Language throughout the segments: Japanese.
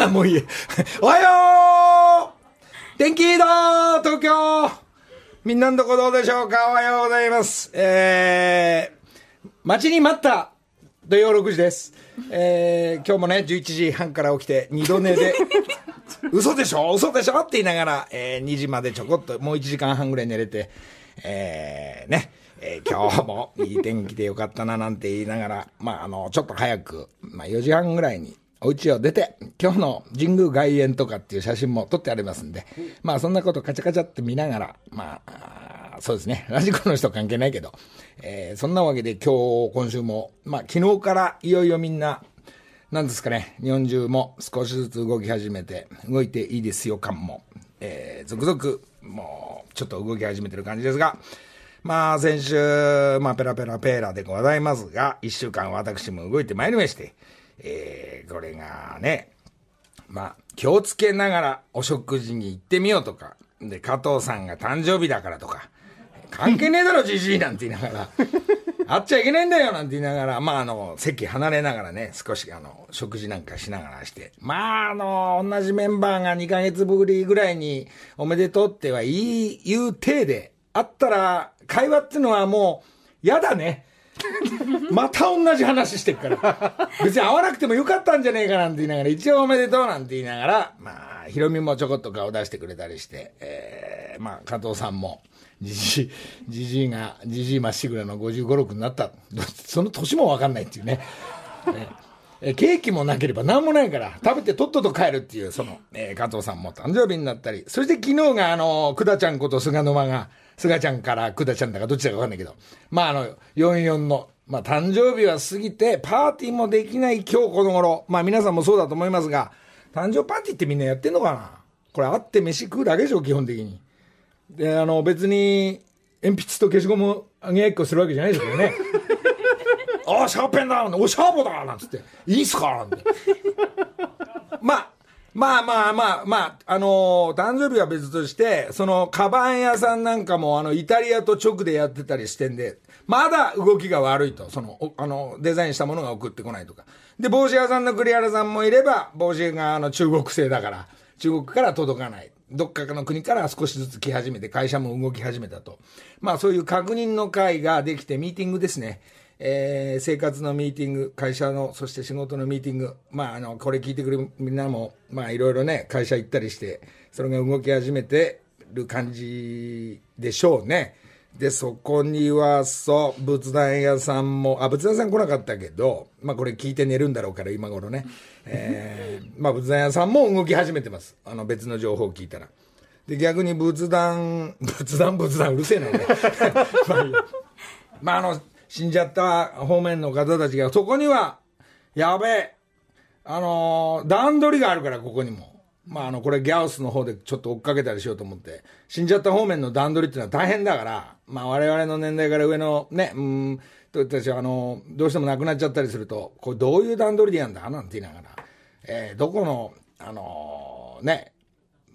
もういい。おはよう。天気いいだ東京。みんなのとこどうでしょうか？おはようございます。えー、待ちに待った土曜6時です。えー、今日もね、11時半から起きて、二度寝で、嘘でしょ？嘘でしょ？って言いながら、えー、2時までちょこっと、もう1時間半ぐらい寝れて、えー、ね、えー、今日もいい天気でよかったななんて言いながら、まあ、あの、ちょっと早く、まあ、4時半ぐらいにお家を出て、今日の神宮外苑とかっていう写真も撮ってありますんで、まあそんなことカチャカチャって見ながら、まあ、そうですね、ラジコの人関係ないけど、えー、そんなわけで今日、今週も、まあ昨日からいよいよみんな、なんですかね、日本中も少しずつ動き始めて、動いていいですよ感も、えー、続々、もう、ちょっと動き始めてる感じですが、まあ、先週、まあ、ペラペラペラでございますが、一週間私も動いてまいりまして、えー、これがね、まあ、気をつけながらお食事に行ってみようとか、で、加藤さんが誕生日だからとか、関係ねえだろ、じじいなんて言いながら、会っちゃいけないんだよなんて言いながら、まあ、あの、席離れながらね、少し、あの、食事なんかしながらして、まあ、あの、同じメンバーが2ヶ月ぶりぐらいにおめでとうっては言い、言う体で、あったら、会話っていうのはもう、嫌だね。また同じ話してっから。別に会わなくてもよかったんじゃねえかなんて言いながら、一応おめでとうなんて言いながら、まあ、ヒロミもちょこっと顔出してくれたりして、えー、まあ、加藤さんも、じじい、じじいが、じじいまっしぐらの55、6になった。その年もわかんないっていうね。ねえケーキもなければ何もないから、食べてとっとと帰るっていう、その、えー、加藤さんも誕生日になったり、そして昨日があの、くだちゃんこと菅沼が、菅ちゃんからくだちゃんだかどっちだかわかんないけど、まああの、44の、まあ誕生日は過ぎて、パーティーもできない今日この頃、まあ皆さんもそうだと思いますが、誕生パーティーってみんなやってんのかな？これ会って飯食うだけでしょ、基本的に。で、あの、別に、鉛筆と消しゴムあげやっこするわけじゃないですけどね。ああ、シャーペンだおシャーボだなんつって、いいっすかなんて。まあ、まあまあまあまあ、あのー、誕生日は別として、その、カバン屋さんなんかも、あの、イタリアと直でやってたりしてんで、まだ動きが悪いと、その、あの、デザインしたものが送ってこないとか。で、帽子屋さんの栗原さんもいれば、帽子があの、中国製だから、中国から届かない。どっかの国から少しずつ来始めて、会社も動き始めたと。まあそういう確認の会ができて、ミーティングですね。えー、生活のミーティング、会社の、そして仕事のミーティング、まあ、あの、これ聞いてくるみんなも、まあ、いろいろね、会社行ったりして、それが動き始めてる感じでしょうね。で、そこには、そう、仏壇屋さんも、あ、仏壇さん来なかったけど、まあ、これ聞いて寝るんだろうから、今頃ね。えー、まあ、仏壇屋さんも動き始めてます。あの、別の情報を聞いたら。で、逆に仏壇、仏壇、仏壇、うるせえな、ね、まあ、まあ、あの、死んじゃった方面の方たちが、そこには、やべえ、あのー、段取りがあるから、ここにも。まあ、あの、これギャオスの方でちょっと追っかけたりしようと思って、死んじゃった方面の段取りっていうのは大変だから、まあ、我々の年代から上のね、うん、私はあの、どうしても亡くなっちゃったりすると、これどういう段取りでやんだ？なんて言いながら、えー、どこの、あのー、ね、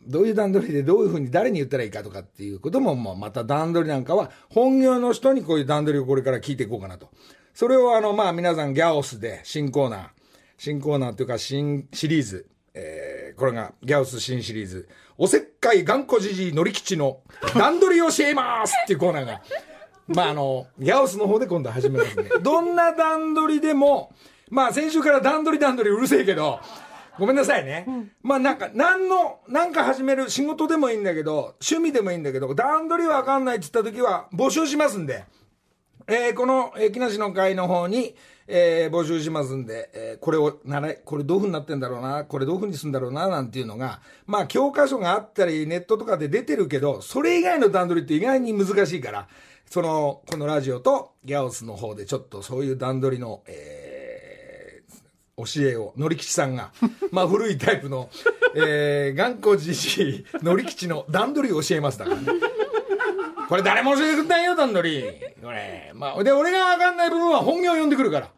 どういう段取りでどういうふうに誰に言ったらいいかとかっていうことも、もうまた段取りなんかは、本業の人にこういう段取りをこれから聞いていこうかなと。それをあの、まあ皆さんギャオスで新コーナー、新コーナーというか新シリーズ、えー、これがギャオス新シリーズ、おせっかい頑固じじい乗り吉の段取り教えますっていうコーナーが、まああの、ギャオスの方で今度始めますね。どんな段取りでも、まあ先週から段取り段取りうるせえけど、ごめんなさいね。うん、まあなんか、何の、なんか始める仕事でもいいんだけど、趣味でもいいんだけど、段取りわかんないって言った時は募集しますんで、えー、この、えー、木梨の会の方に、えー、募集しますんで、えー、これを習い、これどういうふうになってんだろうな、これどういうふうにするんだろうな、なんていうのが、まあ教科書があったり、ネットとかで出てるけど、それ以外の段取りって意外に難しいから、その、このラジオとギャオスの方でちょっとそういう段取りの、えー教えを、のり吉さんが、まあ古いタイプの、えー、頑固じじい、のり吉の段取りを教えますだからね。これ誰も教えてくんないよ、段取り。これ。まあ、で、俺がわかんない部分は本業を呼んでくるから。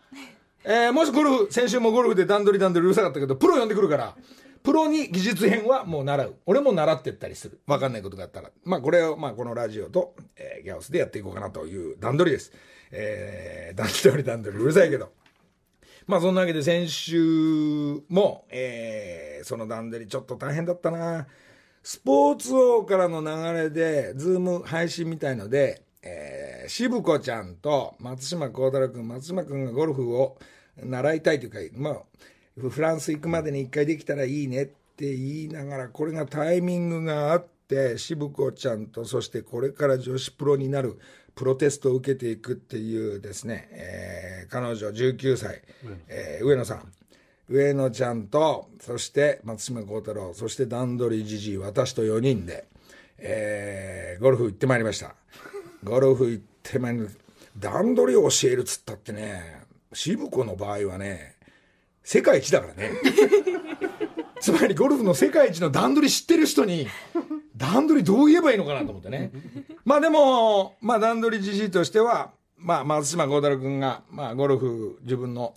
えー、もしゴルフ、先週もゴルフで段取り段取りうるさかったけど、プロ呼んでくるから、プロに技術編はもう習う。俺も習ってったりする。わかんないことがあったら。まあ、これを、まあ、このラジオと、えー、ギャオスでやっていこうかなという段取りです。えー、段取り段取りうるさいけど。まあそんなわけで先週も、えー、その段取りちょっと大変だったな。スポーツ王からの流れで、ズーム配信みたいので、えー、渋子ちゃんと松島幸太郎君、松島君がゴルフを習いたいというか、まあ、フランス行くまでに一回できたらいいねって言いながら、これがタイミングがあって、渋子ちゃんと、そしてこれから女子プロになるプロテストを受けていくっていうですね、えー、彼女19歳、えー、上野さん。上野ちゃんと、そして松島幸太郎、そして段取りじじい、私と4人で、えー、ゴルフ行ってまいりました。ゴルフ行ってまいりました。段取りを教えるっつったってね、渋子の場合はね、世界一だからね。つまりゴルフの世界一の段取り知ってる人に、段取りどう言えばいいのかなと思ってね。まあでも、まあ段取りじじいとしては、まあ松島幸太郎君が、まあゴルフ自分の、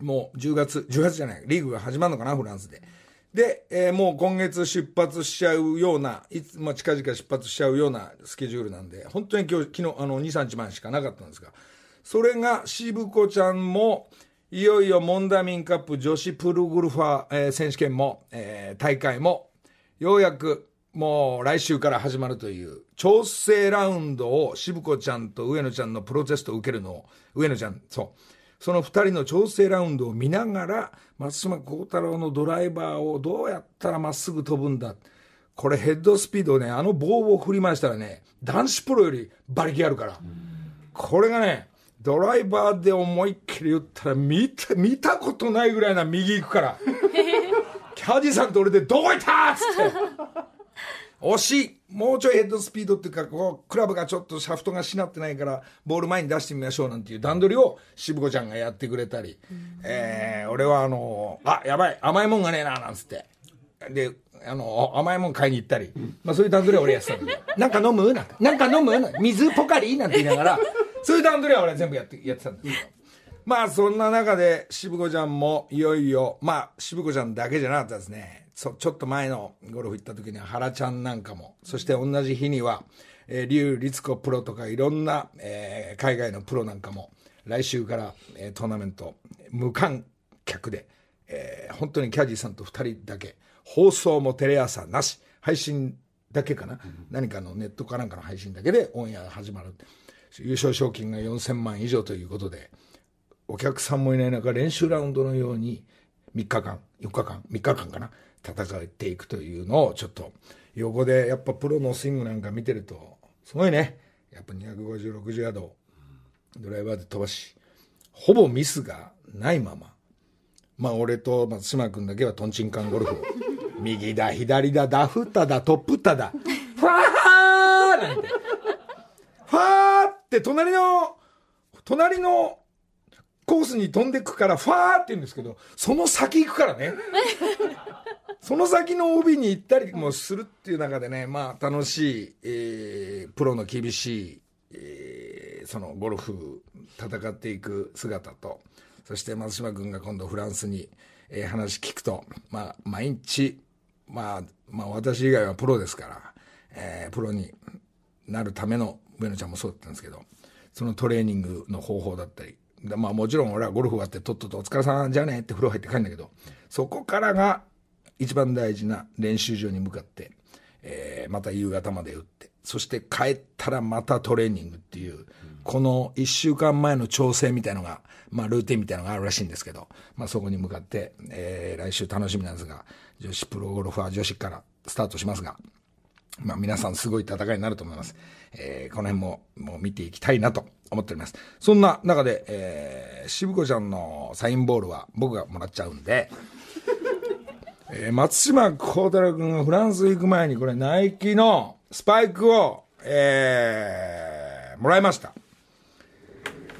もう10月、10月じゃない、リーグが始まるのかな、フランスで。で、えー、もう今月出発しちゃうような、いつ、まあ近々出発しちゃうようなスケジュールなんで、本当に今日、昨日、あの、2、3日前しかなかったんですが、それが、渋子ちゃんも、いよいよモンダミンカップ女子プロゴルファー、えー、選手権も、えー、大会も、ようやくもう来週から始まるという調整ラウンドを渋子ちゃんと上野ちゃんのプロテストを受けるのを、上野ちゃん、そう。その二人の調整ラウンドを見ながら、松島幸太郎のドライバーをどうやったらまっすぐ飛ぶんだ。これヘッドスピードね、あの棒を振り回したらね、男子プロより馬力あるから。これがね、ドライバーで思いっきり言ったら見た、見たことないぐらいな右行くから。キャディさんと俺でどこ行ったっつって。惜しい。もうちょいヘッドスピードっていうか、こう、クラブがちょっとシャフトがしなってないから、ボール前に出してみましょうなんていう段取りを渋子ちゃんがやってくれたり、えー、俺はあの、あ、やばい、甘いもんがねえな、なんつって。で、あの、甘いもん買いに行ったり、まあそういう段取りは俺やってたんで、なんか飲む？なんか、なんか飲む？水ポカリ？なんて言いながら、そういう段取りは俺は全部やって、やってたんですよ。まあそんな中で渋子ちゃんもいよいよ、まあ渋子ちゃんだけじゃなかったですね。そちょっと前のゴルフ行った時には原ちゃんなんかもそして同じ日には、えー、劉律子プロとかいろんな、えー、海外のプロなんかも来週から、えー、トーナメント無観客で、えー、本当にキャディーさんと2人だけ放送もテレ朝なし配信だけかな、うん、何かのネットかなんかの配信だけでオンエアが始まる。優勝賞金が4000万以上ということでお客さんもいない中練習ラウンドのように3日間4日間3日間かな戦っていくというのをちょっと横でやっぱプロのスイングなんか見てるとすごいね。やっぱ25060ヤードドライバーで飛ばしほぼミスがないまま。まあ俺と松島君だけはトンチンカンゴルフを。右だ左だダフっただトップっただ。ファーなんて。ファーって隣の隣のコースに飛んでくからファーって言うんですけどその先行くからね。その先の帯に行ったりもするっていう中でね、まあ楽しい、えー、プロの厳しい、えー、そのゴルフ戦っていく姿と、そして松島君が今度フランスに、えー、話聞くと、まあ毎日、まあ、まあ私以外はプロですから、えー、プロになるための、上野ちゃんもそうだったんですけど、そのトレーニングの方法だったり、でまあもちろん俺はゴルフ終わってとっととお疲れさんじゃねって風呂入って帰るんだけど、そこからが一番大事な練習場に向かって、えー、また夕方まで打って、そして帰ったらまたトレーニングっていう、この1週間前の調整みたいのが、まあルーティンみたいのがあるらしいんですけど、まあそこに向かって、えー、来週楽しみなんですが、女子プロゴルファー女子からスタートしますが、まあ皆さんすごい戦いになると思います。えー、この辺ももう見ていきたいなと思っております。そんな中で、えー、渋子ちゃんのサインボールは僕がもらっちゃうんで、えー、松島幸太郎君がフランス行く前にこれナイキのスパイクを、えー、もらいました。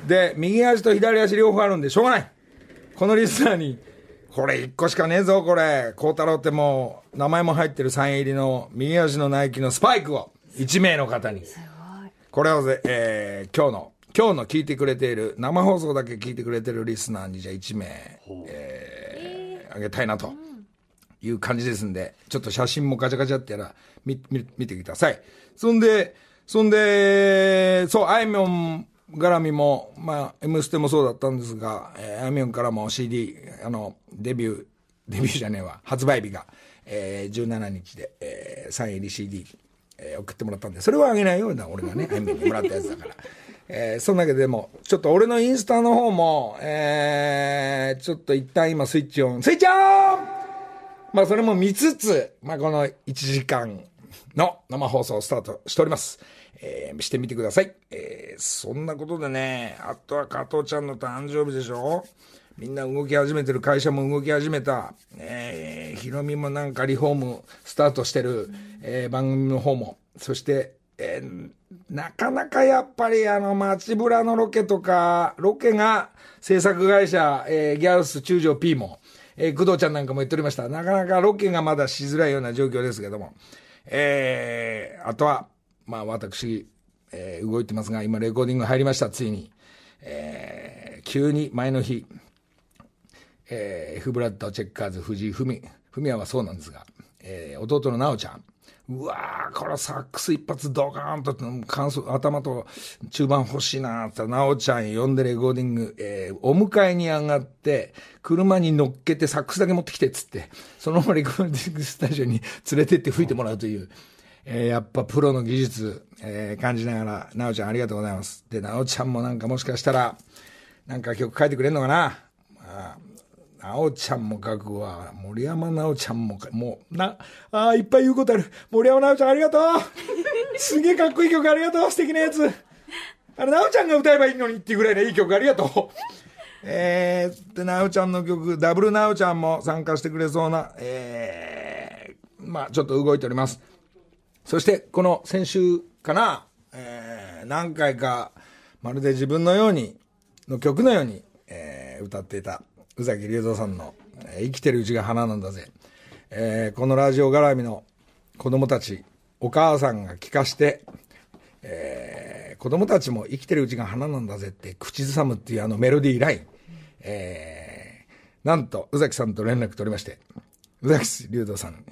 で、右足と左足両方あるんでしょうがない。このリスナーに、これ1個しかねえぞ、これ。幸太郎ってもう、名前も入ってるサイン入りの右足のナイキのスパイクを1名の方に。これをえー、今日の、今日の聞いてくれている、生放送だけ聞いてくれてるリスナーにじゃあ1名、えー、あげたいなと。いう感じですんで、ちょっと写真もガチャガチャってやら、見、見、見てください。そんで、そんで、そう、あいみょん絡みも、まあ、M ステもそうだったんですが、えー、あみょんからも CD、あの、デビュー、デビュー じゃねえわ、発売日が、えー、17日で、えー、サイン入り CD、えー、送ってもらったんで、それはあげないような、俺がね、あみょんにもらったやつだから。えー、そんだけでも、ちょっと俺のインスタの方も、えー、ちょっと一旦今スイッチオン、スイッチオンまあそれも見つつ、まあこの1時間の生放送をスタートしております。えー、してみてください。えー、そんなことでね、あとは加藤ちゃんの誕生日でしょ？みんな動き始めてる、会社も動き始めた、えー、ヒロミもなんかリフォームスタートしてる、えー、番組の方も、そして、えー、なかなかやっぱりあの、街ブラのロケとか、ロケが制作会社、えー、ギャウス中条 P も、えー、工藤ちゃんなんかも言っておりました。なかなかロケがまだしづらいような状況ですけども、えー、あとは、まあ私、えー、動いてますが、今レコーディング入りました、ついに。えー、急に前の日、えー、フブラッドチェッカーズ藤井文、文也はそうなんですが、えー、弟の直ちゃん、うわー、これサックス一発ドカーンと感想、頭と中盤欲しいなーってなおちゃん呼んでレコーディング、えー、お迎えに上がって、車に乗っけてサックスだけ持ってきてっつって、そのままレコーディングスタジオに連れてって吹いてもらうという、えー、やっぱプロの技術、えー、感じながら、なおちゃんありがとうございます。で、なおちゃんもなんかもしかしたら、なんか曲書いてくれんのかな？まあ、なおちゃんも書くわ。森山なおちゃんも、もう、な、ああ、いっぱい言うことある。森山なおちゃんありがとう すげえかっこいい曲ありがとう素敵なやつあれ、なおちゃんが歌えばいいのにっていうぐらいのいい曲ありがとうえー、で、なおちゃんの曲、ダブルなおちゃんも参加してくれそうな、えー、まあちょっと動いております。そして、この先週かな、えー、何回か、まるで自分のように、の曲のように、えー、歌っていた、宇崎竜三さんの、えー、生きてるうちが花なんだぜ。えー、このラジオ絡みの子供たち、お母さんが聞かして、えー、子供たちも生きてるうちが花なんだぜって口ずさむっていうあのメロディーライン、えー、なんと宇崎さんと連絡取りまして、宇崎竜三さん、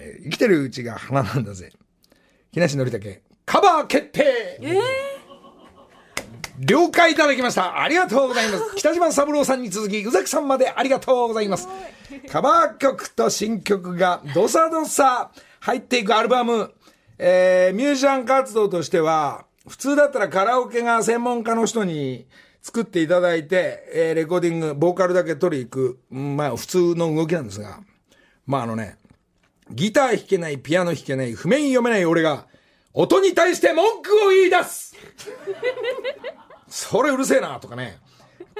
えー、生きてるうちが花なんだぜ。木梨憲武、カバー決定えー？了解いただきました。ありがとうございます。北島三郎さんに続き、宇崎さんまでありがとうございます。カバー曲と新曲がどさどさ入っていくアルバム、えー、ミュージシャン活動としては、普通だったらカラオケが専門家の人に作っていただいて、えー、レコーディング、ボーカルだけ取り行く、まあ普通の動きなんですが、まああのね、ギター弾けない、ピアノ弾けない、譜面読めない俺が、音に対して文句を言い出すそれうるせえな、とかね。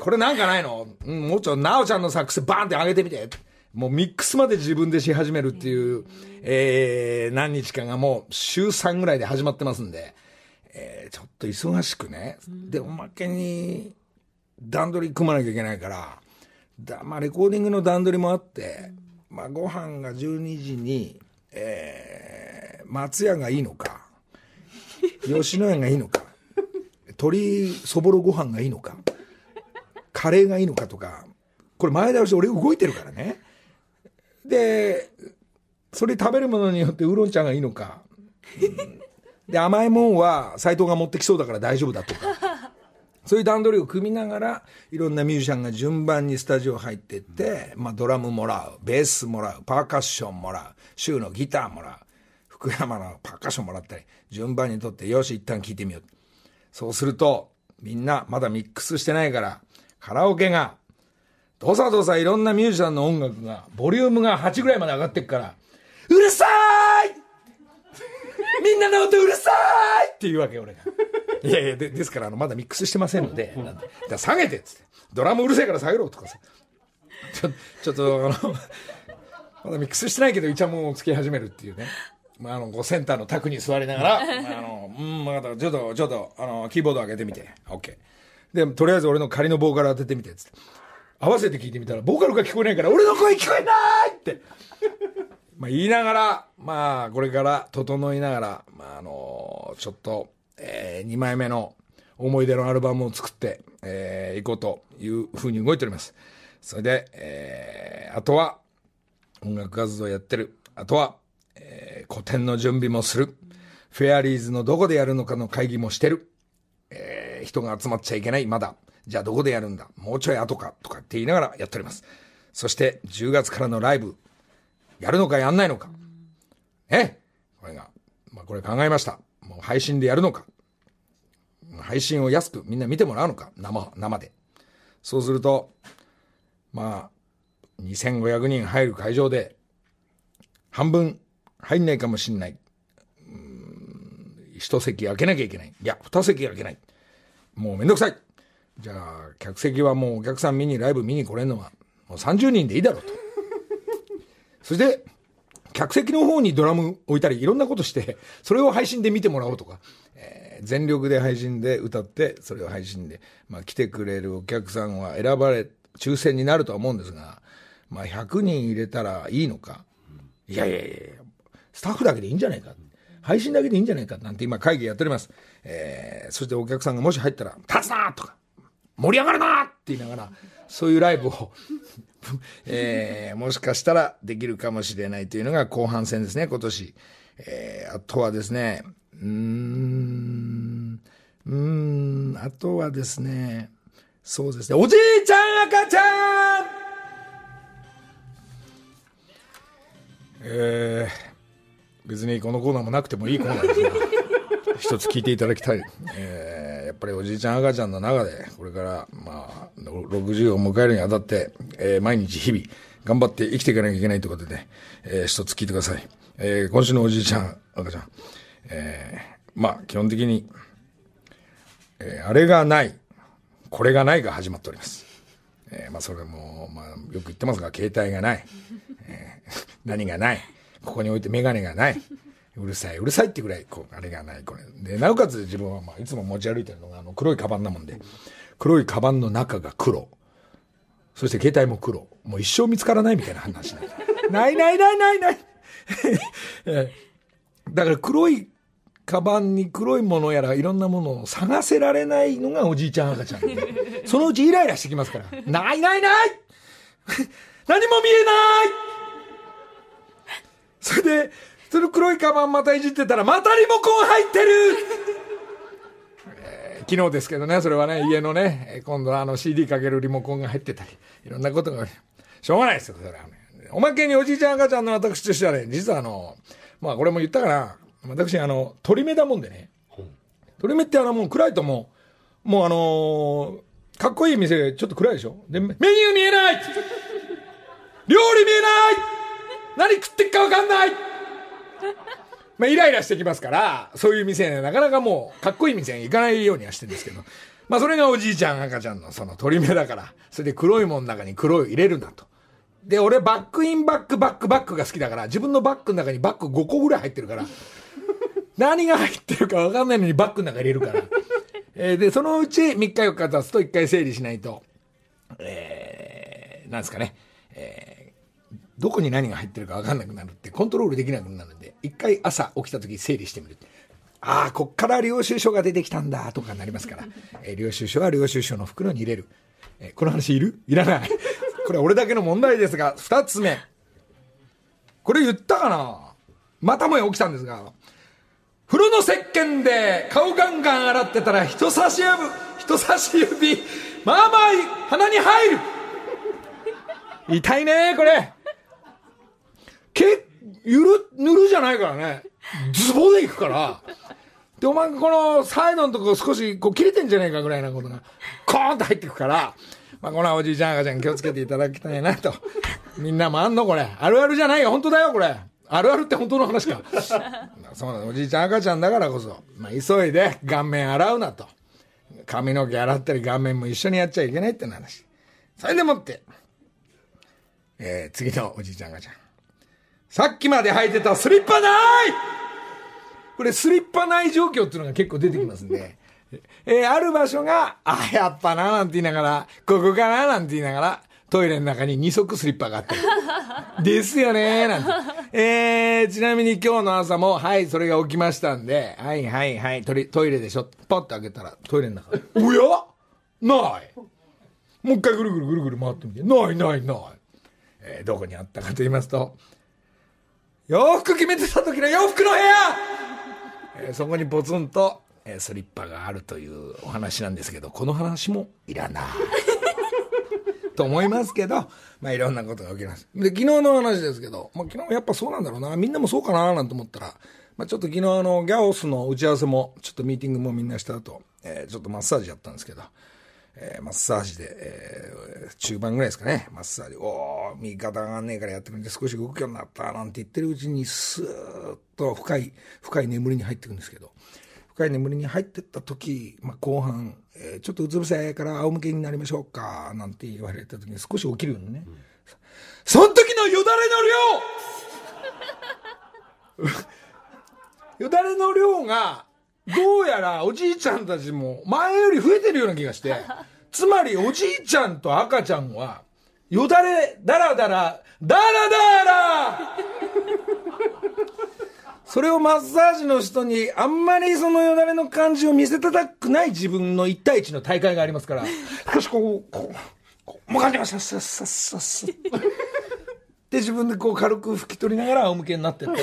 これなんかないの？うん、もうちょっと、なおちゃんのサックスバーンって上げてみて。もうミックスまで自分でし始めるっていう、えー、何日かがもう週3ぐらいで始まってますんで、えー、ちょっと忙しくね。で、おまけに、段取り組まなきゃいけないから、だまあ、レコーディングの段取りもあって、まあ、ご飯が12時に、えー、松屋がいいのか、吉野家がいいのか、鶏そぼろご飯がいいのか、カレーがいいのかとか、これ前倒し俺動いてるからね。で、それ食べるものによってウーロン茶がいいのか、うん、で、甘いもんは斎藤が持ってきそうだから大丈夫だとか、そういう段取りを組みながら、いろんなミュージシャンが順番にスタジオ入っていって、まあドラムもらう、ベースもらう、パーカッションもらう、シューのギターもらう、福山のパーカッションもらったり、順番にとって、よし、一旦聴いてみよう。そうすると、みんなまだミックスしてないから、カラオケが、どさどさいろんなミュージシャンの音楽が、ボリュームが8ぐらいまで上がってくから、うるさーい みんなの音うるさーいって言うわけ、俺が。いやいや、でですから、あの、まだミックスしてませんので、なんて。じゃ下げてっつって。ドラムうるせえから下げろとかさ。ちょ、ちょっと、あの、まだミックスしてないけど、イチャモンをつけ始めるっていうね。まあ、あの、センターの卓に座りながら、あの、うん、まだ、ちょっと、ちょっと、あの、キーボード上げてみて。オッケー。で、とりあえず俺の仮のボーカル当ててみて、つって。合わせて聞いてみたら、ボーカルが聞こえないから、俺の声聞こえないって。まあ、言いながら、まあ、これから整いながら、まあ、あのちょっと、えー、2枚目の思い出のアルバムを作って、えー、いこうというふうに動いております。それで、えー、あとは、音楽活動やってる。あとは、えー、古典の準備もする。フェアリーズのどこでやるのかの会議もしてる。えー、人が集まっちゃいけない、まだ。じゃあどこでやるんだ？もうちょい後か？とかって言いながらやっております。そして10月からのライブ、やるのかやんないのか。ね？これが、まあこれ考えました。もう配信でやるのか。配信を安くみんな見てもらうのか。生、生で。そうすると、まあ、2500人入る会場で、半分入んないかもしんない。一席空けなきゃいけない。いや、二席空けない。もうめんどくさい。じゃあ、客席はもうお客さん見に、ライブ見に来れるのは、もう30人でいいだろうと。そして、客席の方にドラム置いたり、いろんなことして、それを配信で見てもらおうとか、えー、全力で配信で歌って、それを配信で、まあ来てくれるお客さんは選ばれ、抽選になるとは思うんですが、まあ100人入れたらいいのか。いやいやいやスタッフだけでいいんじゃないか。配信だけでいいんじゃないかなんて今会議やっております。えー、そしてお客さんがもし入ったら、立つなとか、盛り上がるなって言いながら、そういうライブを えー、もしかしたらできるかもしれないというのが後半戦ですね、今年。えー、あとはですね、うーん、うん、あとはですね、そうですね、おじいちゃん赤ちゃんえー、別にこのコーナーもなくてもいいコーナーですが、一つ聞いていただきたい。えーぱりおじいちゃん赤ちゃんの中で、これから、まあ、60を迎えるにあたって、えー、毎日日々、頑張って生きていかなきゃいけないということで、えー、一つ聞いてください。えー、今週のおじいちゃん赤ちゃん、えー、まあ、基本的に、えー、あれがない、これがないが始まっております。えー、まあ、それも、まあ、よく言ってますが、携帯がない、えー、何がない、ここに置いてメガネがない、うるさい、うるさいってぐらい、こう、あれがない、これ。で、なおかつ自分は、まあ、いつも持ち歩いてるのが、あの、黒いカバンなもんで、黒いカバンの中が黒。そして携帯も黒。もう一生見つからないみたいな話な いないないないない だから黒いカバンに黒いものやらいろんなものを探せられないのがおじいちゃん赤ちゃん。そのうちイライラしてきますから。ないないない 何も見えないそれで、その黒いカバンまたいじってたら、またリモコン入ってる。えー、昨日ですけどね、それはね、家のね、今度あの CD かけるリモコンが入ってたり、いろんなことが、しょうがないですよ、それはね。おまけにおじいちゃん赤ちゃんの私としてはね、実はあの、まあこれも言ったかな、私あの、鳥目だもんでね、鳥目ってあのもう暗いともう、もうあのー、かっこいい店ちょっと暗いでしょ。で、メニュー見えない。料理見えない。何食ってっかわかんない。まあ、イライラしてきますから、そういう店、なかなかもう、かっこいい店に行かないようにはしてるんですけど、まあ、それがおじいちゃん、赤ちゃんのその鳥目だから、それで黒いもんの中に黒い入れるんだと。で、俺、バックインバックバックバックが好きだから、自分のバッグの中にバッグ5個ぐらい入ってるから、何が入ってるか分かんないのにバッグの中入れるから。えー、で、そのうち3日4日経つと1回整理しないと、えー、なんですかね、えーどこに何が入ってるか分かんなくなるってコントロールできなくなるんで、一回朝起きた時整理してみる。ああ、こっから領収書が出てきたんだとかになりますから、えー、領収書は領収書の袋に入れる。えー、この話いる？いらない。これ俺だけの問題ですが、二つ目。これ言ったかな？またもや起きたんですが、風呂の石鹸で顔ガンガン洗ってたら人差し指、人差し指、まあまあ鼻に入る痛いねこれけ、ゆる、塗るじゃないからね。ズボでいくから。で、お前このサイドのとこ少しこう切れてんじゃねえかぐらいなことが、コーンと入ってくから、まあ、このおじいちゃん赤ちゃん気をつけていただきたいなと。みんなもあんの？これ。あるあるじゃないよ。本当だよ、これ。あるあるって本当の話か。そうなの。おじいちゃん赤ちゃんだからこそ、まあ、急いで顔面洗うなと。髪の毛洗ったり顔面も一緒にやっちゃいけないって話。それでもって、えー、次のおじいちゃん赤ちゃん。さっきまで履いてたスリッパないこれスリッパない状況っていうのが結構出てきますんで。えー、ある場所が、あ、やっぱな、なんて言いながら、ここかな、なんて言いながら、トイレの中に二足スリッパがあって ですよねなんて。えー、ちなみに今日の朝も、はい、それが起きましたんで、はいはいはい、トイレでしょ、パッと開けたら、トイレの中。おや？ないもう一回ぐるぐるぐるぐる回ってみて、ないないない。えー、どこにあったかと言いますと、洋服決めてた時の洋服の部屋、えー、そこにポツンと、ええースリッパがあるというお話なんですけど、この話もいらない。と思いますけど、まあいろんなことが起きます。で、昨日の話ですけど、まあ昨日やっぱそうなんだろうな、みんなもそうかななんて思ったら、まあちょっと昨日あの、ギャオスの打ち合わせも、ちょっとミーティングもみんなした後、えーちょっとマッサージやったんですけど、えーマッサージで、えー中盤ぐらいですかね、マッサージ、おー、右肩がねえからやってくれて少し動くようになった、なんて言ってるうちに、スーッと深い、深い眠りに入っていくんですけど、深い眠りに入ってった時、まあ、後半、えーちょっとうつ伏せから仰向けになりましょうか、なんて言われた時に少し起きるようにね。その時のよだれの量！よだれの量が、どうやらおじいちゃんたちも前より増えてるような気がして、つまりおじいちゃんと赤ちゃんは、よだれ、だらだら、だらだら それをマッサージの人にあんまりそのよだれの感じを見せたくない自分の一対一の大会がありますから、少しこう、こう、こう、もう感じました、さっさっさっさ。で、自分でこう軽く拭き取りながら仰向けになってったり、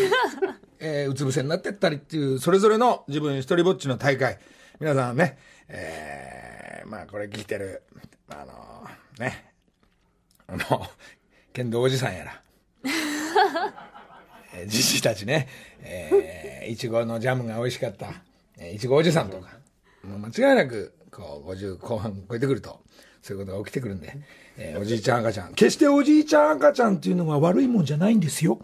えーうつ伏せになってったりっていう、それぞれの自分一人ぼっちの大会。皆さんね、えーまあこれ聞いてる、あのね、あの、剣道おじさんやら、えーじじたちね、えーいちごのジャムが美味しかった、えーいちごおじさんとか、もう間違いなく、こう、50後半超えてくると、そういうことが起きてくるんで、えーおじいちゃん赤ちゃん。決しておじいちゃん赤ちゃんっていうのは悪いもんじゃないんですよ。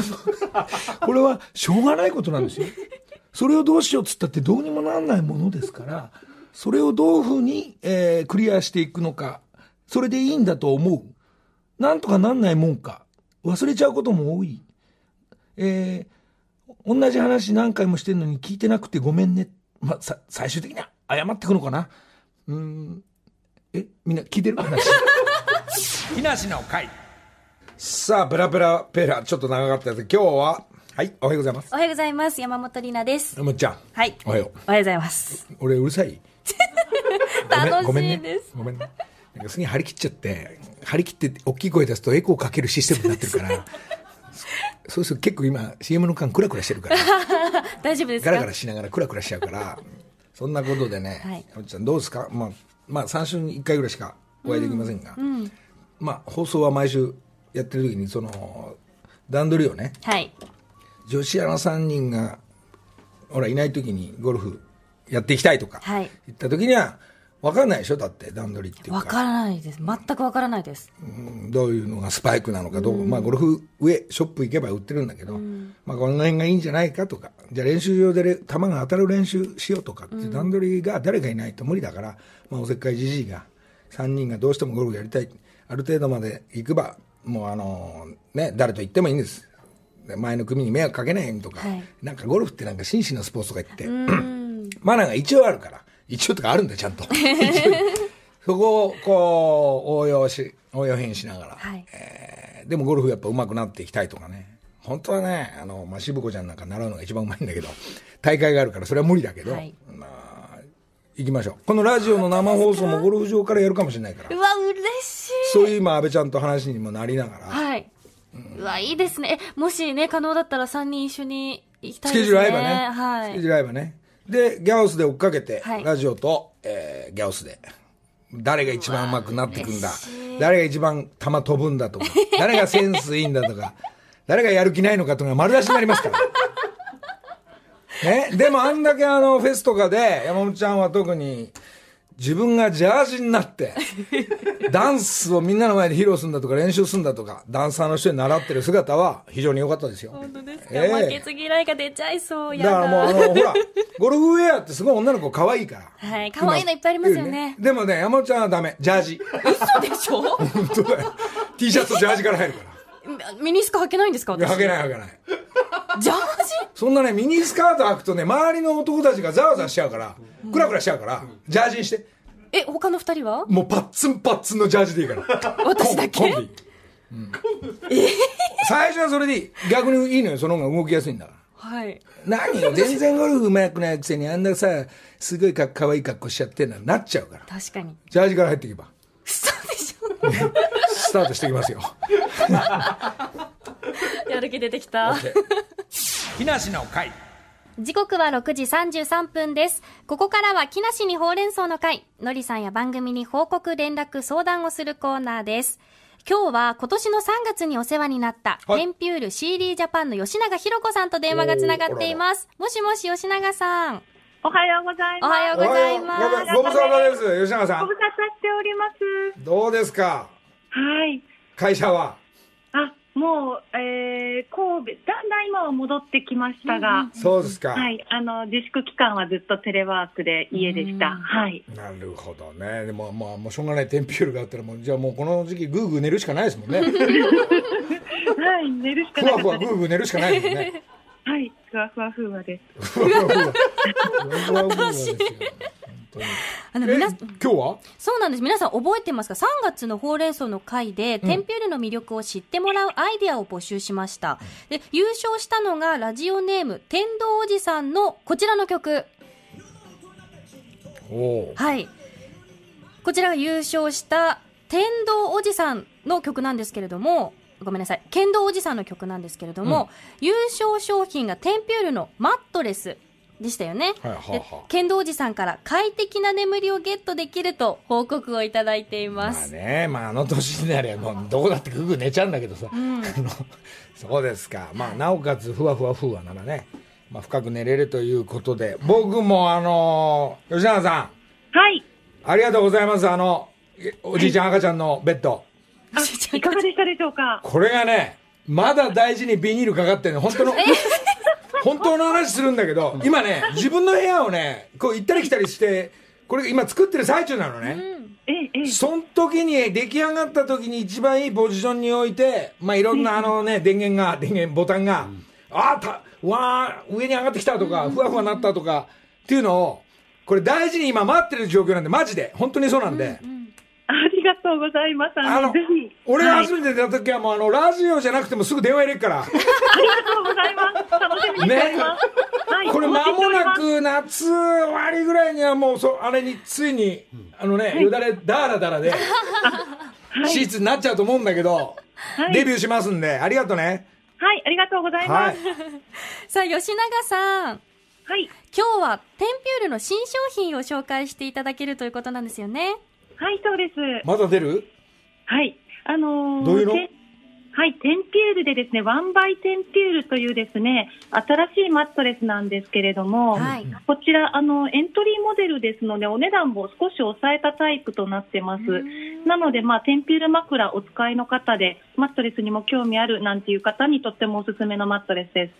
これはしょうがないことなんですよ。それをどうしようっつったってどうにもならないものですから、それをどういうふうに、えークリアしていくのか、それでいいんだと思う。なんとかなんないもんか。忘れちゃうことも多い。えー同じ話何回もしてるのに聞いてなくてごめんね。まあ、さ、最終的には謝ってくのかな。うん。え、みんな聞いてる？話。木梨の会。さあ、ペラペラペラ、ちょっと長かったです。今日は、はい、おはようございます。おはようございます。山本里奈です。むっちゃん。はい。おはよう。おはようございます。俺うるさい 楽ごめんねしいです。ごめんね。なんかすげえ張り切っちゃって、張り切って大きい声出すとエコーかけるシステムになってるから、そ そうすると結構今 CM の間クラクラしてるから、大丈夫ですか？ガラガラしながらクラクラしちゃうから、そんなことでね、はいおっちゃんどうですか？まあ、まあ3週に1回ぐらいしかお会いできませんが、まあ放送は毎週やってる時にその段取りをね、はい。女子アナ3人が、ほら、いない時にゴルフやっていきたいとか、はい言った時には、分かんないでしょ？だって、段取りっていうか。わからないです。全くわからないです。うんどういうのがスパイクなのかどうか、まあゴルフ上、ショップ行けば売ってるんだけど、まあこの辺がいいんじゃないかとか、じゃあ練習場でれ球が当たる練習しようとかって段取りが誰かいないと無理だから、まあおせっかいじじいが、3人がどうしてもゴルフやりたい、ある程度まで行けば、もうあのね、誰と言ってもいいんです。で前の組に迷惑かけないとか、はいなんかゴルフってなんか紳士のスポーツとか言って、マナーが一応あるから、一応とかあるんだよ、ちゃんと。そこをこう応用し、応用変しながら、はいえーでもゴルフやっぱ上手くなっていきたいとかね。本当はね、あの、まあ、渋子ちゃんなんか習うのが一番うまいんだけど、大会があるからそれは無理だけど、はいまあ、行きましょう。このラジオの生放送もゴルフ場からやるかもしれないからう、わ、嬉しい。そういう今、安倍ちゃんと話にもなりながら、はい。うわ、いいですね。え、もしね、可能だったら3人一緒に行きたスケいですね。ジュール合えばね。はい。スケジュール合えばね。で、ギャオスで追っかけて、はいラジオと、えーギャオスで。誰が一番上手くなってくんだ誰が一番球飛ぶんだとか、誰がセンスいいんだとか、誰がやる気ないのかとか丸出しになりますから。ね、でもあんだけあのフェスとかで山本ちゃんは特に自分がジャージになって、ダンスをみんなの前で披露するんだとか練習するんだとか、ダンサーの人に習ってる姿は非常に良かったですよ。本当ですか、ええ負けず嫌いが出ちゃいそう。だやからもうあの、ほら、ゴルフウェアってすごい女の子可愛いから。はい可愛いのいっぱいありますよねでもね、山本ちゃんはダメ。ジャージ。嘘でしょ？本当だよ。T シャツとジャージから入るから。ミニスカ履けないんですか履けない履けない。ジャーそんなね、ミニスカート履くとね、周りの男たちがザワザワしちゃうから、クラクラしちゃうから、ジャージにして。ジえ、他の二人は？もうパッツンパッツンのジャージでいいから。私だけ？コンビ。うん最初はそれでいい。逆にいいのよ、その方が動きやすいんだから。はい。何よ、全然ゴルフ上手くないくせにあんなさ、すごいか可愛い格好しちゃってんのなっちゃうから。確かに。ジャージから入っていけば。嘘でしょスタートしていきますよ。やる気出てきた。木梨の会。時刻は6時33分です。ここからは木梨にほうれん草の会、のりさんや番組に報告、連絡、相談をするコーナーです。今日は今年の3月にお世話になった、はいテンピュール CD ジャパンの吉永ひろ子さんと電話がつながっています。もしもし吉永さん。おはようございます。おはようございますおはようございます。ご無沙汰です。吉永さんご無。沙汰しております。どうですか？はい。会社は？あ、もう、えー、神戸、だんだん今は戻ってきましたが、そうですか。はい。あの、自粛期間はずっとテレワークで家でした。うんはい。なるほどね。でも、まあ、もうしょうがないテンピュールがあったら、もう、じゃあもうこの時期、ぐーぐー寝るしかないですもんね。はい。寝るしかふわふわなかったです。ぐーぐー寝るしかないですもんね。はい。ふわふわふわです。ふわふわふわ。ふわふわふわですよ。あの皆今日は？そうなんです。皆さん覚えてますか ?3 月のほうれん草の会で、テンピュールの魅力を知ってもらうアイデアを募集しました。で、優勝したのがラジオネーム、天童おじさんのこちらの曲。はい。こちらが優勝した天童おじさんの曲なんですけれども、ごめんなさい。剣道おじさんの曲なんですけれども、優勝商品がテンピュールのマットレスでしたよね。はいはあではあ。剣道おじさんから快適な眠りをゲットできると報告をいただいていま。ますあね、まああの年になればもうどこだってぐーぐー寝ちゃうんだけどさ、ん。あ のそうですか。まあなおかつふわふわふわならね、まあ、深く寝れるということで。僕もあの吉永さはい。んありがとうございます。あのえおじいちゃん赤ちゃんのベッド。あ、いかがでしたでしょうか？これがねまだ大事にビニールかかってるの。本当の本当の話するんだけど今ね自分の部屋をねこう行ったり来たりしてこれ今作ってる最中なのね、ええ、ええ。その時に出来上がった時に一番いいポジションに置いて、まあいろんなあのね、電源が、電源、ボタンが、ああ、た、わあ、上に上がってきたとか、ふわふわなったとか、っていうのを、これ大事に今待ってる状況なんで、マジで、本当にそうなんで、ありがとうございます。あの、あのぜひ。、俺がはい初めて出た時はもうあの、ラジオじゃなくてもすぐ電話入れるから、ありがとうございます。楽しみにしております。はい。これ間もなく夏終わりぐらいにはもう、そあれについに、あのね、よだれダーラダラで、シーツになっちゃうと思うんだけど、はいデビューしますんで、ありがとうね。はい、ありがとうございはいます。。さあ、吉永さん。はい。今日はテンピュールの新商品を紹介していただけるということなんですよね。はい、そうです。まだ出る？はい。あのーどういうの？てはい、テンピュールでですね、ワンバイテンピュールというですね、新しいマットレスなんですけれども、はいこちら、あの、エントリーモデルですので、お値段も少し抑えたタイプとなってます。なので、まあ、テンピュール枕お使いの方で、マットレスにも興味あるなんていう方にとってもおすすめのマットレスです。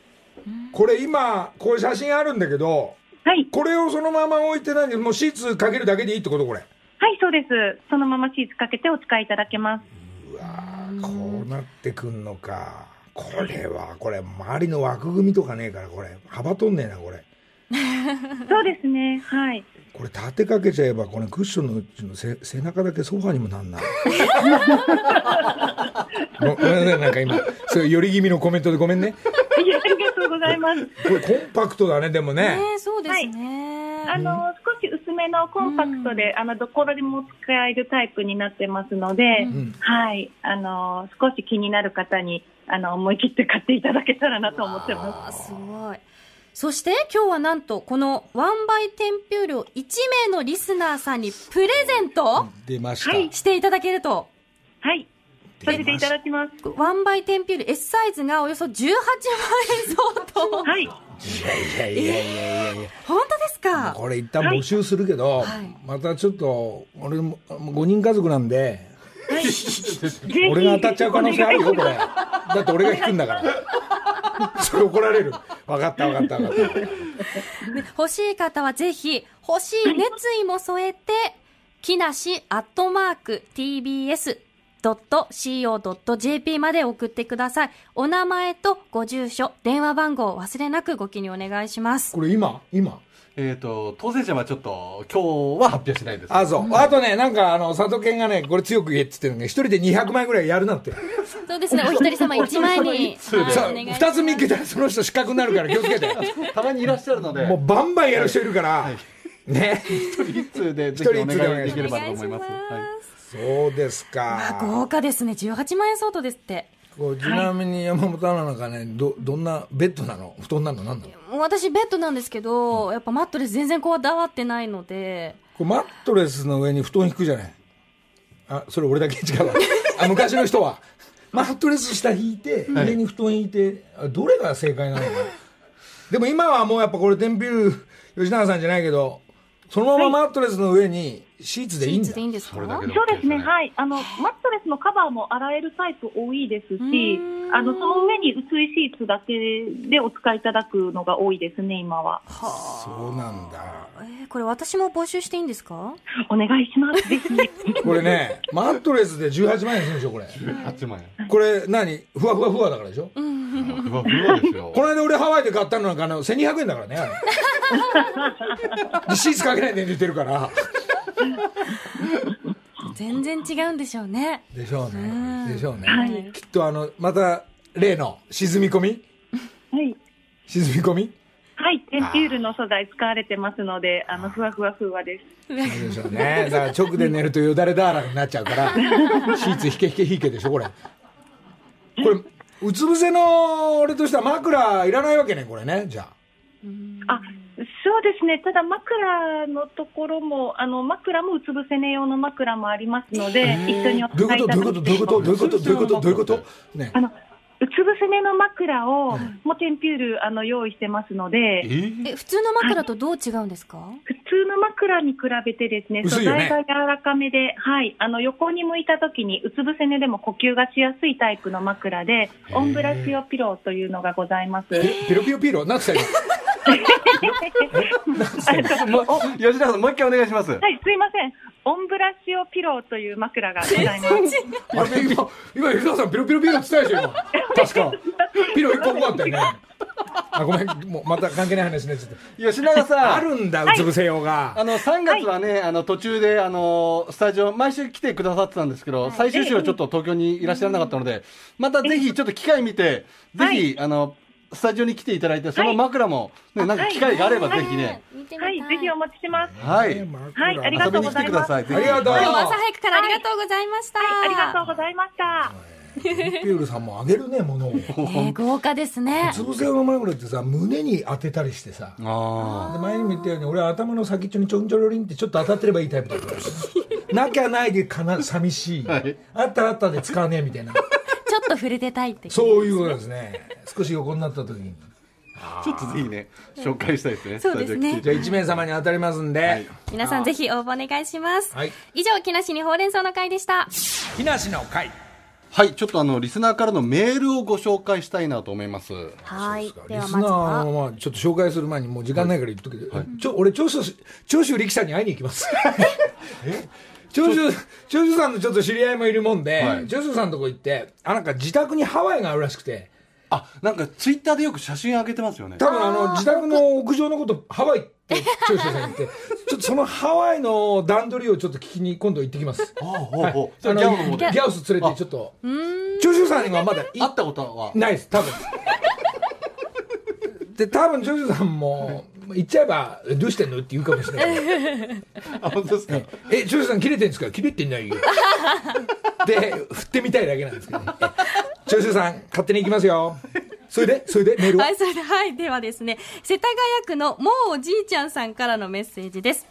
これ今、こういう写真あるんだけど、はい。これをそのまま置いてないで、もうシーツかけるだけでいいってことこれ。はい、そうです。そのままシーツかけてお使いいただけます。うわーこうなってくんのか。これは、これ、周りの枠組みとかねえから、これ、幅取んねえな、これ。そうですね。はい。これ、立てかけちゃえば、これ、クッションのうちの背背中だけソファにもなんない。ごごめんなさい、なんか今、そういう寄り気味のコメントでごめんね。いやありがとうございます。これ、コンパクトだね、でもね。ねえそうですね。あの、少し薄めのコンパクトで、あの、どこでも使えるタイプになってますので、んはい。あの、少し気になる方に、あの、思い切って買っていただけたらなと思ってまあすごい。そして今日はなんとこのワンバイテンピュールを1名のリスナーさんにプレゼント出ました。はいしていただけると。す。はい。させていただきます。ワンバイテンピュール S サイズがおよそ18万円相当。はい。いやいやいやいやいや。本当ですか？これ一旦募集するけど、はいまたちょっと、俺も5人家族なんで、ぜひ 俺が当たっちゃう可能性あるよ、これ。だって俺が引くんだから。それ怒られる。分かった分かった分かった。欲しい方はぜひ、欲しい熱意も添えて、木梨アットマーク tbs.co.jp まで送ってください。お名前とご住所、電話番号を忘れなくご記入お願いします。これ今今えっ、と、当選者はちょっと、今日は発表しないです。あ、そう。あとね、なんか、あの、佐藤健がね、これ強く言えって言ってるのが、一人で200枚ぐらいやるなって。そうですね、お一人様1枚に。二つ見っけたらその人失格になるから気をつけて。たまにいらっしゃるので、もうバンバンやる人いるから、ね。一人一通でぜ一ひお人一通でお願いできればと思います。はいそうですまあか。豪華ですね。18万円相当ですって。これちなみに山本アナなんかね、ど、どんな、ベッドなの？布団なのなんなの私ベッドなんですけど、やっぱマットレス全然こだわってないので、これマットレスの上に布団引くじゃない？あ、それ俺だけ違うわ。あ、昔の人は。マットレス下引いて、上に布団引いて、あどれが正解なのかな？でも今はもうやっぱこれテンピュー吉永さんじゃないけど、そのままマットレスの上にシーツでいいんですか？それだけでそうですね、はい。あの、マットレスのカバーも洗えるタイプ多いですし、あの、その上に薄いシーツだけでお使いいただくのが多いですね、今は。そうなんだ。えーこれ私も募集していいんですか？お願いします、ぜひ。これね、マットレスで18万円するんでしょ、これ。8万円。これ何？ふわふわふわだからでしょ？ふわふわですよ。この間俺ハワイで買ったのなんかあの1200円だからね。シーツかけないで寝てるから。全然違うんでしょうね。でしょうね。でしょうね。はいきっとあの、また例の沈み込み？はい。沈み込み？はい、テンピュールの素材使われてますので、あの、ふわふわふわです。そうでしょうね。だから直で寝るとよだれだらけになっちゃうから、シーツ引け引け引けでしょ、これ。これ、うつ伏せの俺としては枕いらないわけね、これね、じゃあ。あ、そうですね。ただ枕のところも、あの、枕もうつ伏せ寝用の枕もありますので、一緒におどういうこと？使いいたどういうこと？だくどういう。ことどういうこと？どういうこと？どういうこと？ね。あの、うつ伏せ寝の枕を、もうテンピュール、あの、用意してますので、ええ、普通の枕とどう違うんですか？普通の枕に比べてですね、素材が柔らかめで、はい、あの、横に向いた時に、うつ伏せ寝でも呼吸がしやすいタイプの枕で、オンブラシオピローというのがございます。ピロピロピロ？なんつった今。もう吉永さん、もう一回お願いします。はい、すいません。オンブラシオピローという枕がございます。あれ今、今、吉田さん、ピロピロピロって言ってたでしょ、今。確か。ピロ一個多かったよね。あ、ごめん、もうまた関係ない話ね、ちょっと。吉永さん。あるんだ、うつ伏せ用が。あの、3月はね、あの、途中で、あの、スタジオ、毎週来てくださってたんですけど、最終週はちょっと東京にいらっしゃらなかったので、またぜひ、ちょっと機会見て、ぜひ、あの、スタジオに来ていただいて、その枕も、ね、なんか機会があればぜひね。はい、ぜひお持ちします。はい。ねはいありが遊びに来てください。ぜひありがとう朝早くからありがとうございました。はい、ありがとうございました。ピュールさんもあげるね、ものを。豪華ですね。つ伏せ用の枕ってさ、胸に当てたりしてさ。あで前にも言ったように俺は頭の先っちょにちょんちょろりんってちょっと当たってればいいタイプだから なきゃないでかな寂しい、はいあったらあったで使わねえみたいなちょっと触れてたいって。そういうことですね少し横になった時にあ。ちょっとぜひね、紹介したいですね。そうですねじゃあ1名様に当たりますんで、はい皆さんぜひ応募お願いします。はい以上、木梨にほうれん草の会でした。木梨の会はい、ちょっとあの、リスナーからのメールをご紹介したいなと思います。はい。でリスナーはまずは。のまあちょっと紹介する前にもう時間ないから言っとくけど、ちょ俺長州長州力さんに会いに行きます 長州長州さんのちょっと知り合いもいるもんで、はい。長州さんのとこ行ってあなんか自宅にハワイがあるらしくて。あ、なんかツイッターでよく写真上げてますよね。多分あの自宅の屋上のことハワイって長州さん言って ちょっとそのハワイの段取りをちょっと聞きに今度行ってきます。ああ、ほうほう。じあのゃあギャオ。ギャオス連れてちょっと長州さんがまだい会ったことは。ないです 多分。で多分長州さんも言っちゃえば「どうしてんの?」って言うかもしれない あ、本当ですか？え長州さん切れてんですか？切れてないよで振ってみたいだけなんですけどねえ長州さん勝手に行きますよそれで？それで？メールをはい、それで、はい。ではですね、世田谷区のもうおじいちゃんさんからのメッセージです。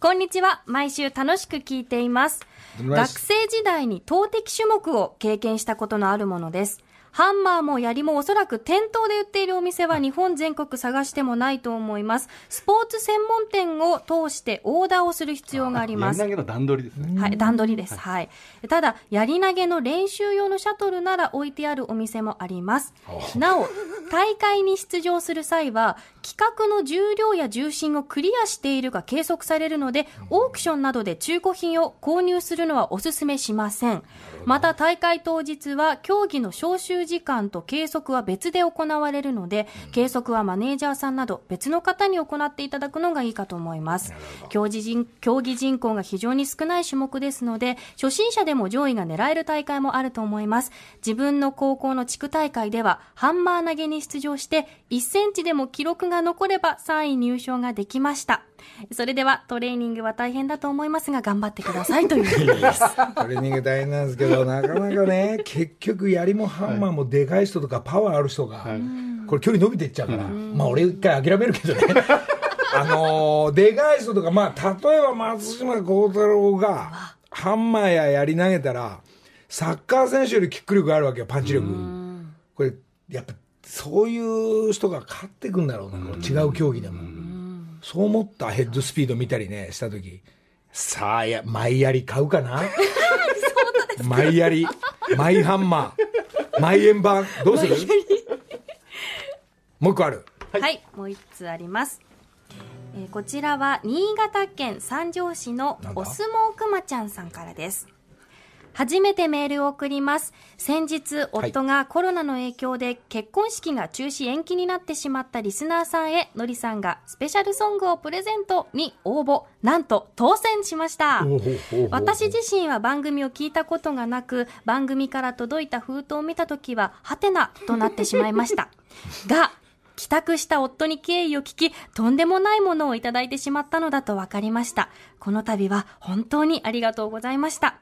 こんにちは。毎週楽しく聞いています？学生時代に投擲種目を経験したことのあるものです。ハンマーも槍もおそらく店頭で売っているお店は日本全国探してもないと思います。スポーツ専門店を通してオーダーをする必要があります。投げの段取りですね。はい、段取りです。はい。ただ、やり投げの練習用のシャトルなら置いてあるお店もあります。なお、大会に出場する際は、規格の重量や重心をクリアしているか計測されるので、オークションなどで中古品を購入するのはお勧めしません。また、大会当日は、競技の招集時間と計測は別で行われるので、計測はマネージャーさんなど別の方に行っていただくのがいいかと思います。競技人競技人口が非常に少ない種目ですので、初心者でも上位が狙える大会もあると思います。自分の高校の地区大会では、ハンマー投げに出場して、1センチでも記録がが残れば3位入賞ができました。それではトレーニングは大変だと思いますが頑張ってくださいということです。トレーニング大変なんですけど、なかなかね、結局、槍もハンマーもでかい人とか、パワーある人が、これ、距離伸びていっちゃうから、まあ、俺、一回諦めるけどね。あのーでかい人とか、まあ、例えば松島幸太郎が、ハンマーや槍投げたら、サッカー選手よりキック力があるわけよ、パンチ力。これ、やっぱ、そういう人が勝ってくんだろうな、この違う競技でも。そう思ったヘッドスピード見たりね、したとき、さあ、や、マイ槍買うかな？マイ槍、マイハンマー、マイ円盤、どうする？もう一個ある。はい、もう一つあります。えーこちらは新潟県三条市のお相撲くまちゃんさんからです。初めてメールを送ります。先日、夫がコロナの影響で結婚式が中止延期になってしまったリスナーさんへ、のりさんがスペシャルソングをプレゼントに応募。なんと当選しました。私自身は番組を聞いたことがなく、番組から届いた封筒を見たときは、ハテナとなってしまいました。が、帰宅した夫に敬意を聞き、とんでもないものをいただいてしまったのだと分かりました。この度は本当にありがとうございました。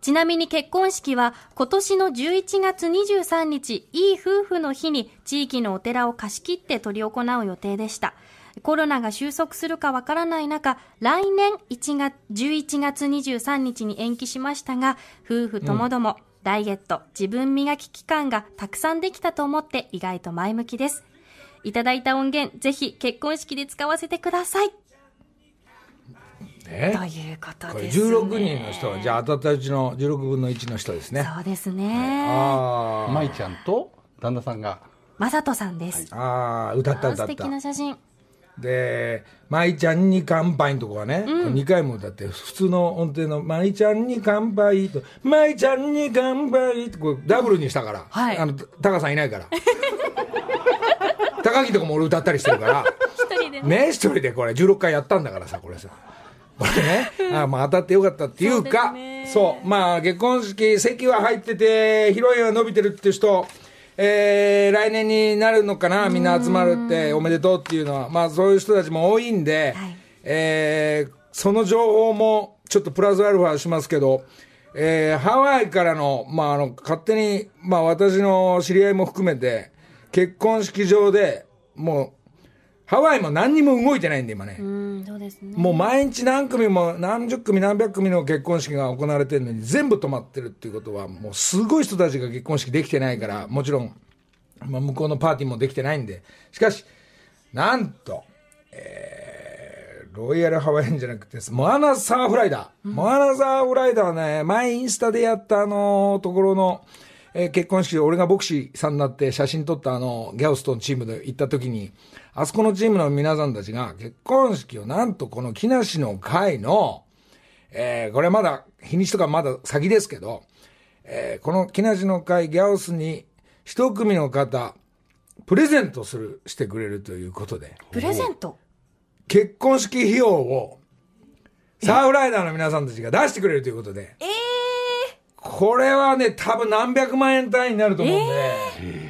ちなみに結婚式は今年の11月23日、いい夫婦の日に地域のお寺を貸し切って執り行う予定でした。コロナが収束するかわからない中、来年1月、11月23日に延期しましたが、夫婦ともども、ダイエット、自分磨き期間がたくさんできたと思って意外と前向きです。いただいた音源、ぜひ結婚式で使わせてください。ねということこれです、ね。16人の人は、じゃあ当たったうちの16分の1の人ですね。そうですね。あ舞ちゃんと旦那さんがまさとさんです。あ、ああ、歌った歌っ素敵なた。写真。で、舞ちゃんに乾杯のとこはね、これ2回も歌って、普通の音程の舞ちゃんに乾杯と、舞ちゃんに乾杯と、これダブルにしたから、はいあの、タカさんいないから。高木とかも俺歌ったりしてるから、一人でね。ね、一人でこれ16回やったんだからさ、これさ。これね、あまあ当たってよかったっていうか、そうまあ結婚式、席は入ってて、披露宴は伸びてるっていう人、えー、来年になるのかな、みんな集まるって、おめでとうっていうのは、まあそういう人たちも多いんで、はい。えーその情報もちょっとプラスアルファしますけど、えーハワイからの、まああの、勝手に、まあ私の知り合いも含めて、結婚式場で、もう、ハワイも何にも動いてないんで、今ね。うん、そうですね。もう毎日何組も何十組何百組の結婚式が行われてるのに全部止まってるっていうことはもうすごい人たちが結婚式できてないからもちろん、まあ、向こうのパーティーもできてないんでしかしなんと、えー、ロイヤルハワイアンじゃなくてモアナサーフライダー、モアナサーフライダーはね前インスタでやったあのところのえー結婚式で俺が牧師さんになって写真撮ったあのギャオストンチームで行った時にあそこのチームの皆さんたちが結婚式をなんとこの木梨の会の、えーこれまだ日にちとかまだ先ですけど、えーこの木梨の会ギャオスに一組の方プレゼントするしてくれるということで。プレゼント？結婚式費用をサーフライダーの皆さんたちが出してくれるということで。ええこれはね、多分何百万円単位になると思うんで、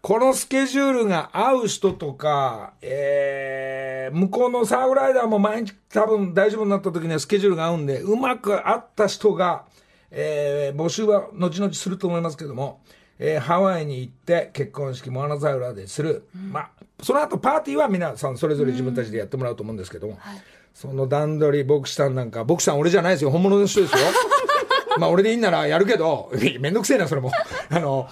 このスケジュールが合う人とか、えー、向こうのサーフライダーも毎日多分大丈夫になった時にはスケジュールが合うんで、うまく合った人が、えー、募集は後々すると思いますけども、えーハワイに行って結婚式モアナザウラでする。まあ、その後パーティーは皆さんそれぞれ自分たちでやってもらうと思うんですけども、その段取り、牧師さんなんか、牧師さん俺じゃないですよ、本物の人ですよ。まあ俺でいいんならやるけど、めんどくせえな、それも。あの、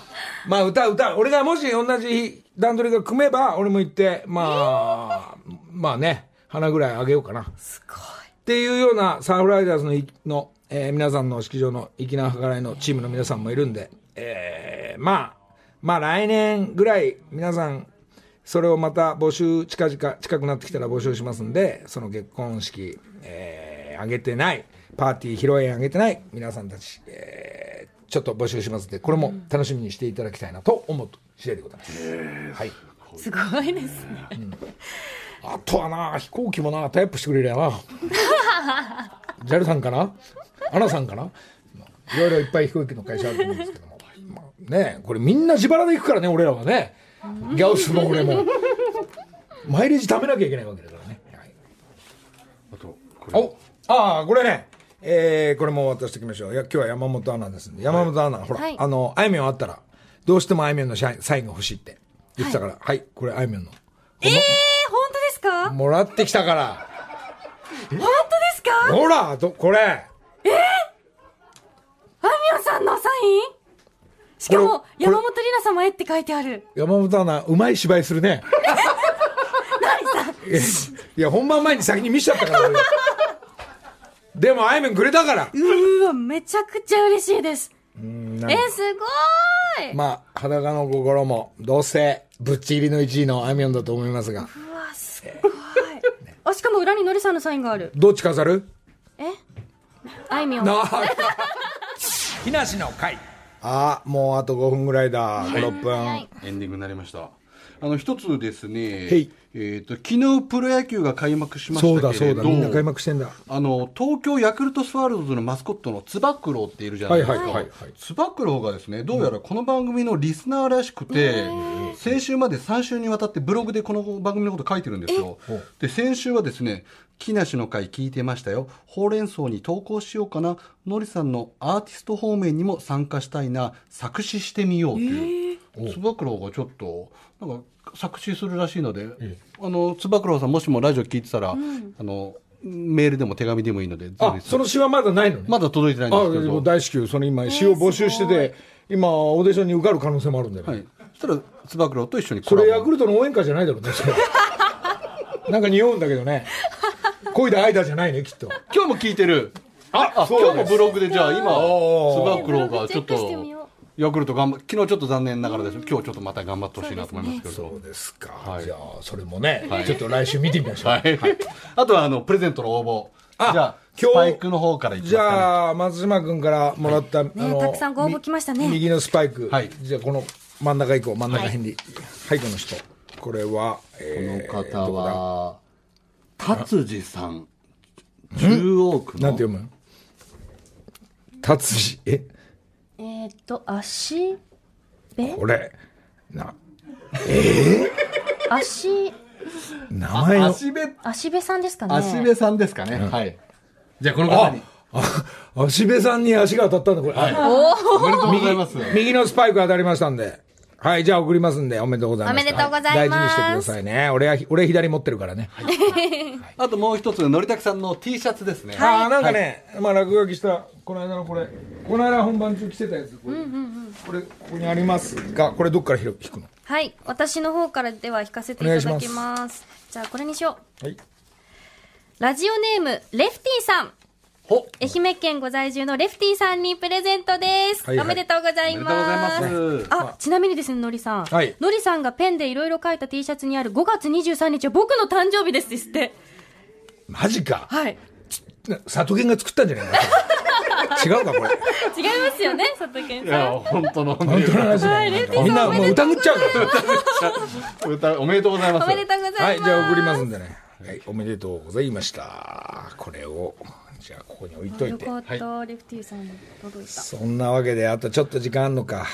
まあ歌、歌、俺がもし同じ段取りが組めば、俺も行って、まあ、まあね、花ぐらいあげようかな。すごい。っていうようなサーフライダーズのいの、えー皆さんの式場の粋な計らいのチームの皆さんもいるんで、えーまあ、まあ来年ぐらい皆さん、それをまた募集近々、近くなってきたら募集しますんで、その結婚式、えー、あげてない、パーティー披露宴あげてない皆さんたち、えーちょっと募集しますんで、これも楽しみにしていただきたいなと思う次第でございます。はい。すごいですね。あとはな、飛行機もな、タイプしてくれりゃな。JAL さんかな？アナさんかな？いろいろいっぱい飛行機の会社あると思うんですけども。まあ、ねこれみんな自腹で行くからね、俺らはね。ギャオスも俺も。マイレージ貯めなきゃいけないわけだからね。はいあと、これ。おああ、これね。えー、これも渡しておきましょう。いや、今日は山本アナですんで。山本アナ、ほら、はいあの、あいみょんあったら、どうしてもあいみょんのサインが欲しいって言ってたから、はい、これあいみょんの。えー、本当ですか？もらってきたから。本当ですか？ほら、どこれ。あみょんさんのサイン？しかも、山本里奈様へって書いてある。山本アナ、うまい芝居するね。えいや、本番前に先に見せちゃったから、俺でも、あいみょんくれたから。うーわ、めちゃくちゃ嬉しいです。うんえー、すごーい。まあ、裸の心も、どうせ、ぶっちぎりの1位のあいみょんだと思いますが。うわ、すごい。あ、しかも裏にのりさんのサインがある？どっち飾る？え？あいみょん。なあ。木梨の会。ああ、もうあと5分ぐらいだ。5、6分。はいエンディングになりました。あの、一つですね、えっ、と、昨日プロ野球が開幕しましたけそうれどだそうだ、みんな開幕してんだ。あの、東京ヤクルトスワローズのマスコットのつば九郎っているじゃないですか。はいはいはいはいつば九郎がですね、どうやらこの番組のリスナーらしくて、先週まで3週にわたってブログでこの番組のこと書いてるんですよ。で、先週はですね、木梨の会聞いてましたよ。ほうれん草に投稿しようかな。のりさんのアーティスト方面にも参加したいな。作詞してみようという。つば九郎がちょっと、なんか作詞するらしいので、あの、つば九郎さんもしもラジオ聞いてたら、あの、メールでも手紙でもいいので、ぜあ、ひその詩はまだないのね。まだ届いてないんあ、ですけど、大至急、その今、詩を募集してて、今、オーディションに受かる可能性もあるんだよね。はい。そしたら、つば九郎と一緒にコそラボれヤクルトの応援歌じゃないだろうね。なんか匂うんだけどね。恋だ愛だじゃないね、きっと。今日も聞いてる。ああ、今日もブログでじゃあ今、つば九郎がちょっと、ヤクルト頑張昨日ちょっと残念ながらです今日ちょっとまた頑張ってほしいなと思いますけど。そうですか。はいじゃあ、それもね、はいちょっと来週見てみましょう。はい。あとは、あの、プレゼントの応募。あじゃあ、今日スパイクの方からいきますじかね。ゃあ、松島君からもらった、あのたくさんご応募来ましたねみ右のスパイク。はいじゃあ、この真ん中行こう。真ん中辺に。はい、この人。これは、えーこの方は、達治さん。中央区の。なんて読む？達治。え？えーっと、足べ？これ。な、足、名前の。足部、足べさんですかね。足部さんですかね。はい。じゃあ、この方あに。、あ、足部さんに足が当たったんだ、これ。はいおめでとうございます。右のスパイク当たりましたんで。はい、じゃあ送りますんで、おめでとうございます。おめでとうございます大事にしてくださいね。俺は、俺左持ってるからね。あともう一つ、のりたくさんの T シャツですね。ああ、なんかね、まあ落書きした、この間のこれ、この間本番中着てたやつ、これ、これ、ここにありますが、これどっから引くの？はい。私の方からでは引かせていただきます。じゃあ、これにしよう。はい。ラジオネーム、レフティさん。ほ愛媛県ご在住のレフティさんにプレゼントです。はいはいおめでとうございます。あ、ちなみにですね、のりさん。はいのりさんがペンでいろいろ書いた T シャツにある5月23日は僕の誕生日ですって。マジか。はい。な里犬が作ったんじゃないの？違うか、これ。違いますよね、佐藤健いや、さん。本当の。本当の話だはいみんなもう疑っちゃうから。歌おめでとうございます。おめでとうございます。はい、じゃあ送りますんでね。はい、おめでとうございました。これを、じゃあここに置いといて。よかった、レフティさんに届いた。そんなわけで、あとちょっと時間あんのか。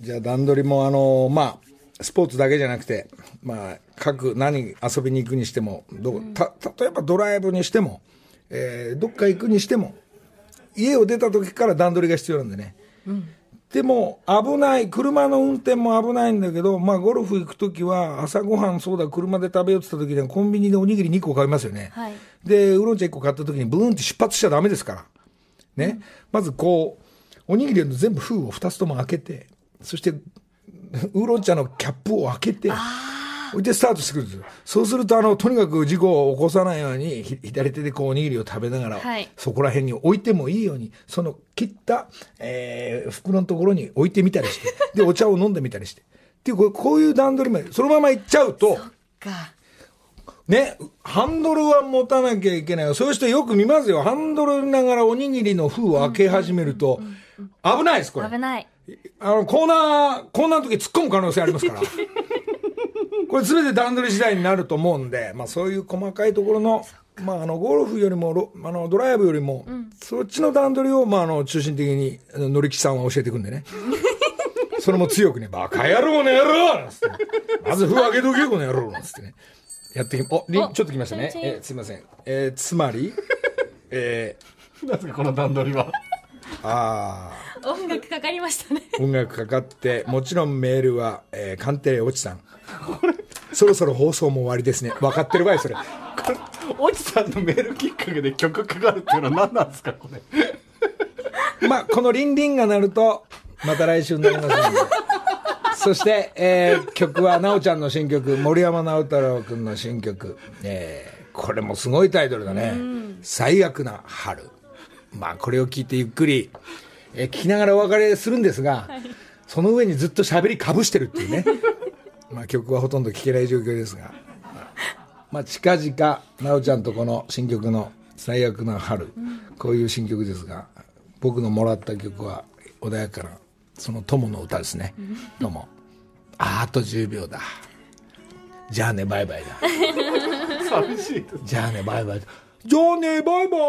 じゃあ段取りも、あのまあ、スポーツだけじゃなくて、まあ、各何遊びに行くにしても、どた例えばドライブにしても、えーどっか行くにしても、家を出た時から段取りが必要なんでね。でも危ない、車の運転も危ないんだけど、まあ、ゴルフ行くときは、朝ごはん、そうだ、車で食べようって言ったときには、コンビニでおにぎり2個買いますよね。はいで、ウーロン茶1個買ったときに、ブーンって出発しちゃだめですから。ね。まずこう、おにぎりの全部封を2つとも開けて、そして、ウーロン茶のキャップを開けて、置いてスタートしてくるんですよ。そうすると、あの、とにかく事故を起こさないように、ひ左手でこう、おにぎりを食べながら、はいそこら辺に置いてもいいように、その切った、えー袋のところに置いてみたりして、で、お茶を飲んでみたりして。っていう、こうこういう段取りまで、そのまま行っちゃうと、か。ね、ハンドルは持たなきゃいけない。そういう人よく見ますよ。ハンドルながらおにぎりの封を開け始めると、危ないです、これ。危ない。あの、コーナー、コーナーの時突っ込む可能性ありますから。これ全て段取り次第になると思うんで、まあそういう細かいところの、まああの、ゴルフよりもロ、あの、ドライブよりも、そっちの段取りを、まああの、中心的に、乗り木さんは教えていくんでね。それも強くね、バカ野郎この野郎なんつってねまず封開けとけよ、この野郎なんつってね。やってき、お、りちょっと来ましたねえーすいません。えーつまり、えなんですか、この段取りは？ー、あ音楽かかりましたね。ー音楽かかって、もちろんメールは、えー、カンテレおちさん。そろそろ放送も終わりですね。分かってるわい、それ。これ、おじさんのメールきっかけで曲かかるっていうのは何なんですか、これ。まあ、このリンリンが鳴ると、また来週になりますので。そして、えー曲は、なおちゃんの新曲、森山直太朗君の新曲。えーこれもすごいタイトルだね。最悪な春。まあ、これを聞いてゆっくり、えー聞きながらお別れするんですが、その上にずっと喋りかぶしてるっていうね。まあ、曲はほとんど聴けない状況ですが。まあ、近々、なおちゃんとこの新曲の最悪な春、こういう新曲ですが、僕のもらった曲は穏やかな、その友の歌ですね。どうも。ああと10秒だ。じゃあね、バイバイだ。寂しい。じゃあね、バイバイだ。じゃあね、バイバイ。